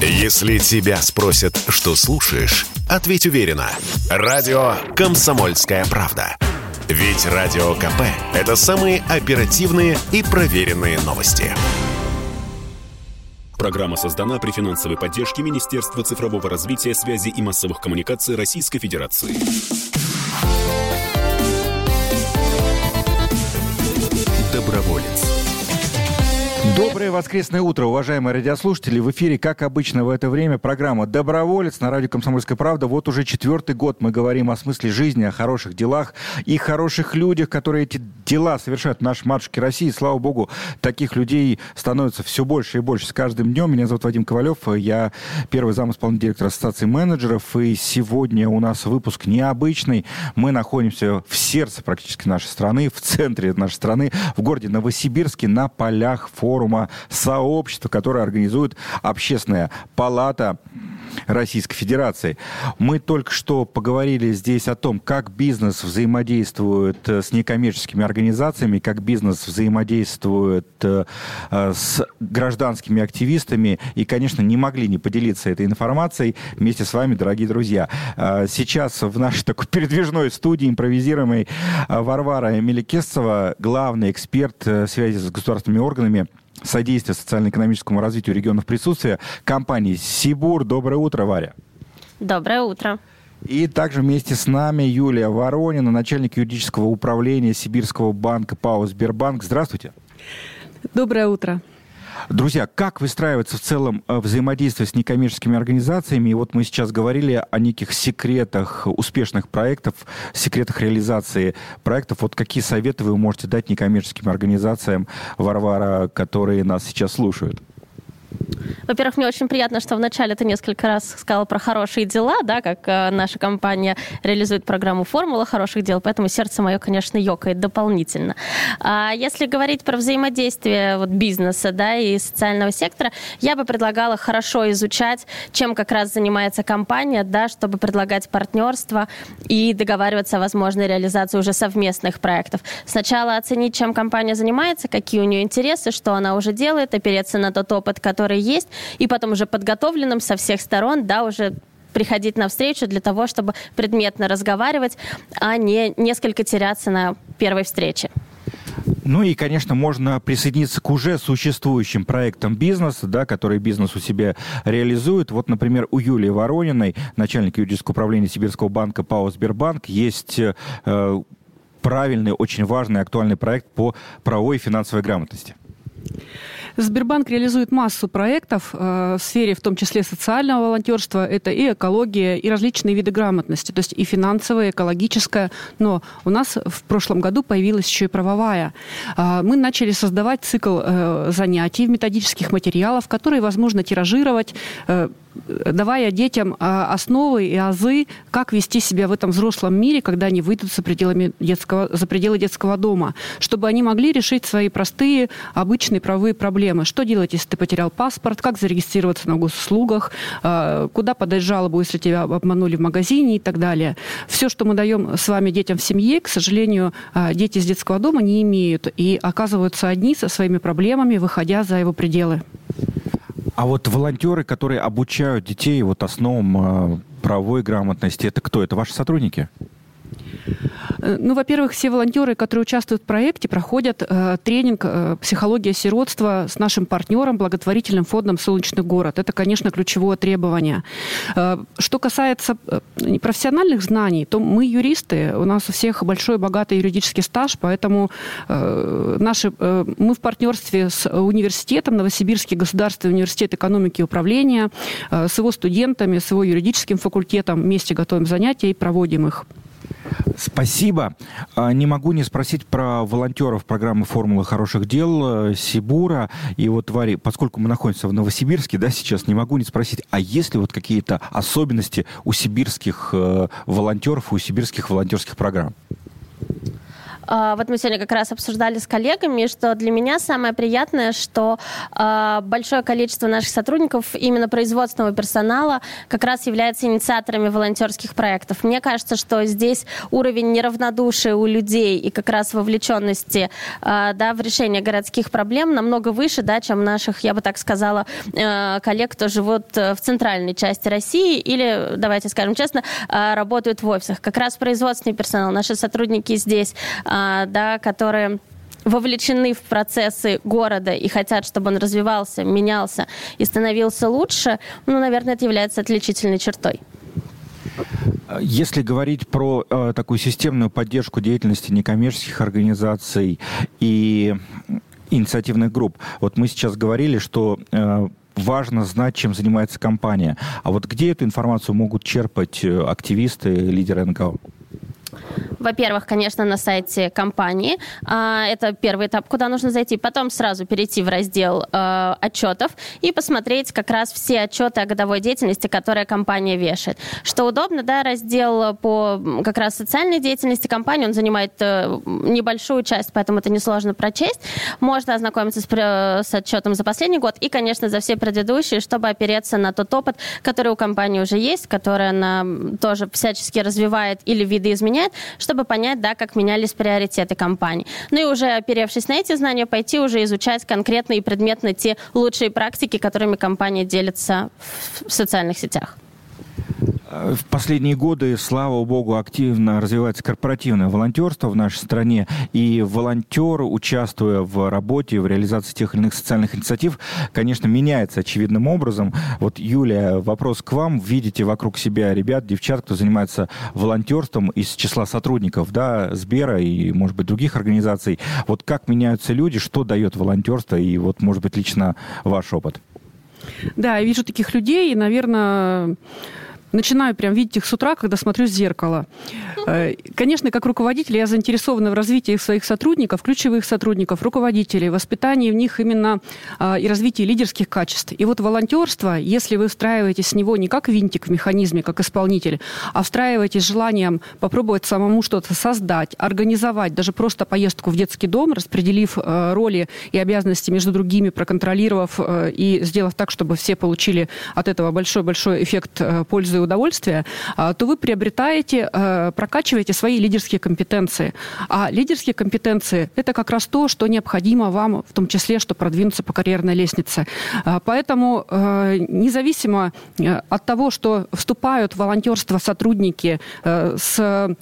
Если тебя спросят, что слушаешь, ответь уверенно. Радио «Комсомольская правда». Ведь Радио КП – это самые оперативные и проверенные новости. Программа создана при финансовой поддержке Министерства цифрового развития, связи и массовых коммуникаций Российской Федерации. Доброволец. Доброе воскресное утро, уважаемые радиослушатели. В эфире, как обычно в это время, программа «Доброволец» на радио «Комсомольская правда». Вот уже четвертый год мы говорим о смысле жизни, о хороших делах и хороших людях, которые эти дела совершают в нашей матушке России. Слава богу, таких людей становится все больше и больше с каждым днем. Меня зовут Вадим Ковалев, я первый зам исполнительного директора Ассоциации менеджеров. И сегодня у нас выпуск необычный. Мы находимся в сердце практически нашей страны, в центре нашей страны, в городе Новосибирске, на полях форума форума сообщества, которое организует Общественная палата Российской Федерации. Мы только что поговорили здесь о том, как бизнес взаимодействует э, с некоммерческими организациями, как бизнес взаимодействует э, э, с гражданскими активистами. И, конечно, не могли не поделиться этой информацией вместе с вами, дорогие друзья. Сейчас в нашей такой передвижной студии импровизируемой Варвара Меликесова, главный эксперт связи с государственными органами содействия социально-экономическому развитию регионов присутствия компании «Сибур». Доброе утро, Варя. Доброе утро. И также вместе с нами Юлия Воронина, начальник юридического управления Сибирского банка ПАО «Сбербанк». Здравствуйте. Доброе утро. Друзья, как выстраивается в целом э, взаимодействие с некоммерческими организациями? И вот мы сейчас говорили о неких секретах успешных проектов, секретах реализации проектов. Вот какие советы вы можете дать некоммерческим организациям, Варвара, которые нас сейчас слушают? Во-первых, мне очень приятно, что вначале ты несколько раз сказала про хорошие дела, да, как э, наша компания реализует программу «Формула хороших дел», поэтому сердце мое, конечно, ёкает дополнительно. А если говорить про взаимодействие вот, бизнеса да, и социального сектора, я бы предлагала хорошо изучать, чем как раз занимается компания, да, чтобы предлагать партнерство и договариваться о возможной реализации уже совместных проектов. Сначала оценить, чем компания занимается, какие у нее интересы, что она уже делает, опереться на тот опыт, который есть, и потом уже подготовленным со всех сторон, да, уже приходить на встречу для того, чтобы предметно разговаривать, а не несколько теряться на первой встрече. Ну и, конечно, можно присоединиться к уже существующим проектам бизнеса, да, которые бизнес у себя реализует. Вот, например, у Юлии Ворониной, начальника юридического управления Сибирского банка ПАО «Сбербанк», есть э, правильный, очень важный, актуальный проект по правовой и финансовой грамотности. Сбербанк реализует массу проектов э, в сфере, в том числе социального волонтерства. Это и экология, и различные виды грамотности, то есть и финансовая, и экологическая. Но у нас в прошлом году появилась еще и правовая. Э, мы начали создавать цикл э, занятий, методических материалов, которые возможно тиражировать, э, давая детям а, основы и азы, как вести себя в этом взрослом мире, когда они выйдут за, пределами детского, за пределы детского дома, чтобы они могли решить свои простые, обычные правовые проблемы. Что делать, если ты потерял паспорт, как зарегистрироваться на госуслугах, а, куда подать жалобу, если тебя обманули в магазине и так далее. Все, что мы даем с вами детям в семье, к сожалению, а, дети из детского дома не имеют и оказываются одни со своими проблемами, выходя за его пределы. А вот волонтеры, которые обучают детей вот основам э, правовой грамотности, это кто? Это ваши сотрудники? Э, ну, во-первых, все волонтеры, которые участвуют в проекте, проходят э, тренинг э, «Психология сиротства» с нашим партнером, благотворительным фондом «Солнечный город». Это, конечно, ключевое требование. Э, что касается э, профессиональных знаний, то мы юристы, у нас у всех большой богатый юридический стаж, поэтому э, наши, э, мы в партнерстве с университетом, Новосибирский государственный университет экономики и управления, э, с его студентами, с его юридическим факультетом вместе готовим занятия и проводим их. Спасибо. А, не могу не спросить про волонтеров программы «Формулы хороших дел» э, Сибура. И вот, Варя, поскольку мы находимся в Новосибирске, да, сейчас не могу не спросить, а есть ли вот какие-то особенности у сибирских э, волонтеров, у сибирских волонтерских программ? А, вот мы сегодня как раз обсуждали с коллегами, что для меня самое приятное, что а, большое количество наших сотрудников, именно производственного персонала, как раз является инициаторами волонтерских проектов. Мне кажется, что здесь уровень неравнодушия у людей и как раз вовлеченности а, да, в решение городских проблем намного выше, да, чем наших, я бы так сказала, коллег, кто живут э, в центральной части России или, давайте скажем честно, работают в офисах. Как раз производственный персонал, наши сотрудники здесь да, которые вовлечены в процессы города и хотят, чтобы он развивался, менялся и становился лучше, ну, наверное, это является отличительной чертой. Если говорить про э, такую системную поддержку деятельности некоммерческих организаций и инициативных групп, вот мы сейчас говорили, что э, важно знать, чем занимается компания. А вот где эту информацию могут черпать э, активисты, лидеры НКО? Во-первых, конечно, на сайте компании. А, это первый этап, куда нужно зайти. Потом сразу перейти в раздел э, отчетов и посмотреть как раз все отчеты о годовой деятельности, которые компания вешает. Что удобно, да, раздел по как раз социальной деятельности компании, он занимает э, небольшую часть, поэтому это несложно прочесть. Можно ознакомиться с, с отчетом за последний год и, конечно, за все предыдущие, чтобы опереться на тот опыт, который у компании уже есть, который она тоже всячески развивает или видоизменяет, чтобы понять, да, как менялись приоритеты компании. Ну и уже оперевшись на эти знания, пойти уже изучать конкретно и предметно те лучшие практики, которыми компания делится в социальных сетях. В последние годы, слава богу, активно развивается корпоративное волонтерство в нашей стране, и волонтер, участвуя в работе, в реализации тех или иных социальных инициатив, конечно, меняется очевидным образом. Вот, Юлия, вопрос к вам. Видите вокруг себя ребят, девчат, кто занимается волонтерством из числа сотрудников, да, Сбера и, может быть, других организаций. Вот как меняются люди, что дает волонтерство, и вот, может быть, лично ваш опыт? Да, я вижу таких людей, и, наверное, начинаю прям видеть их с утра, когда смотрю в зеркало. Э, конечно, как руководитель я заинтересована в развитии своих сотрудников, ключевых сотрудников, руководителей, воспитании в них именно а, и развитии лидерских качеств. И вот волонтерство, если вы встраиваетесь с него не как винтик в механизме, как исполнитель, а встраиваетесь с желанием попробовать самому что-то создать, организовать, даже просто поездку в детский дом, распределив э, роли и обязанности между другими, проконтролировав э, и сделав так, чтобы все получили от этого большой-большой эффект пользы и удовольствия, а, то вы приобретаете, э, прокачиваете свои лидерские компетенции. А лидерские компетенции – это как раз то, что необходимо вам, в том числе, чтобы продвинуться по карьерной лестнице. А, поэтому э, независимо э, от того, что вступают в волонтерство сотрудники с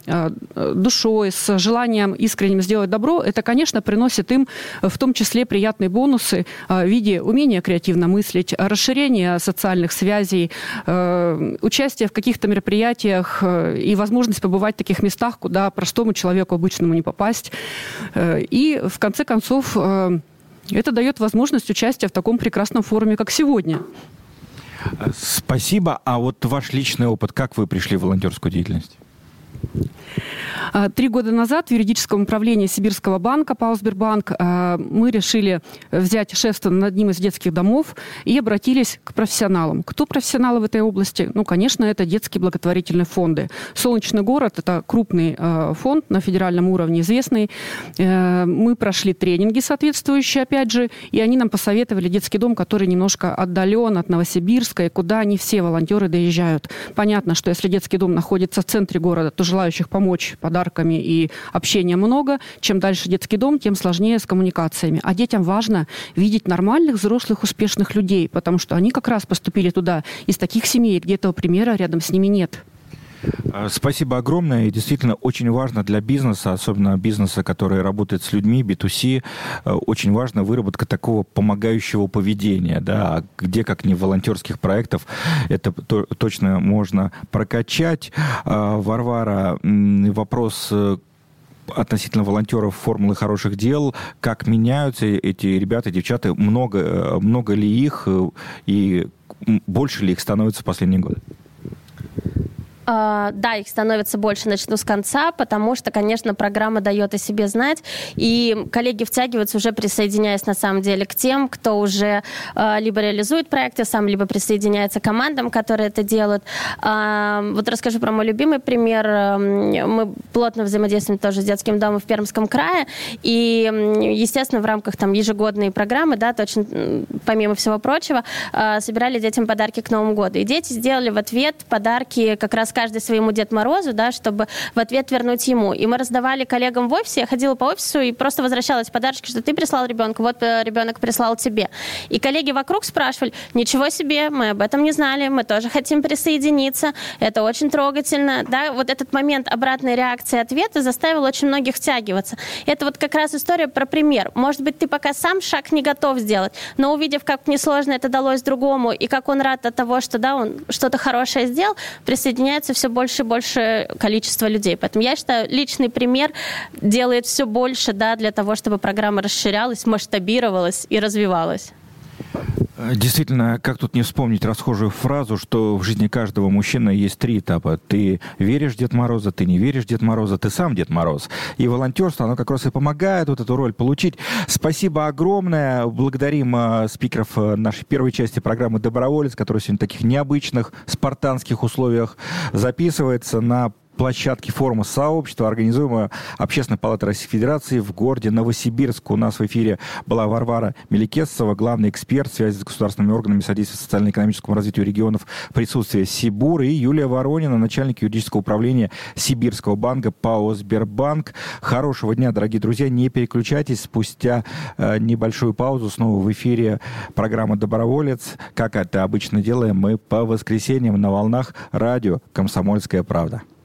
душой, с желанием искренним сделать добро, это, конечно, приносит им в том числе приятные бонусы в виде умения креативно мыслить, расширения социальных связей, участия участие в каких-то мероприятиях э, и возможность побывать в таких местах, куда простому человеку обычному не попасть. Э, и, в конце концов, э, это дает возможность участия в таком прекрасном форуме, как сегодня. Спасибо. А вот ваш личный опыт, как вы пришли в волонтерскую деятельность? А, три года назад в юридическом управлении Сибирского банка, ПАО «Сбербанк», а, мы решили взять шефство над одним из детских домов и обратились к профессионалам. Кто профессионалы в этой области? Ну, конечно, это детские благотворительные фонды. «Солнечный город» — это крупный а, фонд на федеральном уровне, известный. Э, мы прошли тренинги соответствующие, опять же, и они нам посоветовали детский дом, который немножко отдален от Новосибирска, и куда не все волонтеры доезжают. Понятно, что если детский дом находится в центре города, то желающих помочь подарками и общения много. Чем дальше детский дом, тем сложнее с коммуникациями. А детям важно видеть нормальных, взрослых, успешных людей, потому что они как раз поступили туда из таких семей, где этого примера рядом с ними нет. А, спасибо огромное. И действительно очень важно для бизнеса, особенно бизнеса, который работает с людьми, B2C, э, очень важно выработка такого помогающего поведения. Да? А где, как не в волонтерских проектов, это то, точно можно прокачать. А, Варвара, вопрос э, относительно волонтеров формулы хороших дел, как меняются эти ребята, девчата, много, э, много ли их и больше ли их становится в последние годы? А, да, их становится больше, начну с конца, потому что, конечно, программа дает о себе знать, и коллеги втягиваются уже присоединяясь на самом деле к тем, кто уже а, либо реализует проекты сам, либо присоединяется к командам, которые это делают. А, вот расскажу про мой любимый пример. Мы плотно взаимодействуем тоже с детским домом в Пермском крае, и, естественно, в рамках там ежегодной программы, да, точно, помимо всего прочего, собирали детям подарки к Новому году. И дети сделали в ответ подарки как раз каждый своему Дед Морозу, да, чтобы в ответ вернуть ему. И мы раздавали коллегам в офисе, я ходила по офису и просто возвращалась подарочки, что ты прислал ребенку, вот э, ребенок прислал тебе. И коллеги вокруг спрашивали, ничего себе, мы об этом не знали, мы тоже хотим присоединиться, это очень трогательно. Да, вот этот момент обратной реакции ответа заставил очень многих втягиваться. Это вот как раз история про пример. Может быть, ты пока сам шаг не готов сделать, но увидев, как несложно это далось другому, и как он рад от того, что да, он что-то хорошее сделал, присоединяется появляется все больше и больше количество людей. Поэтому я считаю, личный пример делает все больше да, для того, чтобы программа расширялась, масштабировалась и развивалась. Действительно, как тут не вспомнить расхожую фразу, что в жизни каждого мужчины есть три этапа. Ты веришь Дед Мороза, ты не веришь Дед Мороза, ты сам Дед Мороз. И волонтерство, оно как раз и помогает вот эту роль получить. Спасибо огромное. Благодарим э, спикеров э, нашей первой части программы «Доброволец», который сегодня в таких необычных спартанских условиях записывается на площадке форума сообщества, организуемого Общественной палатой Российской Федерации в городе Новосибирск. У нас в эфире была Варвара Меликесова, главный эксперт связи с государственными органами содействия социально-экономическому развитию регионов присутствия Сибур и Юлия Воронина, начальник юридического управления Сибирского банка ПАО «Сбербанк». Хорошего дня, дорогие друзья. Не переключайтесь. Спустя э, небольшую паузу снова в эфире программа «Доброволец». Как это обычно делаем мы по воскресеньям на волнах радио «Комсомольская правда».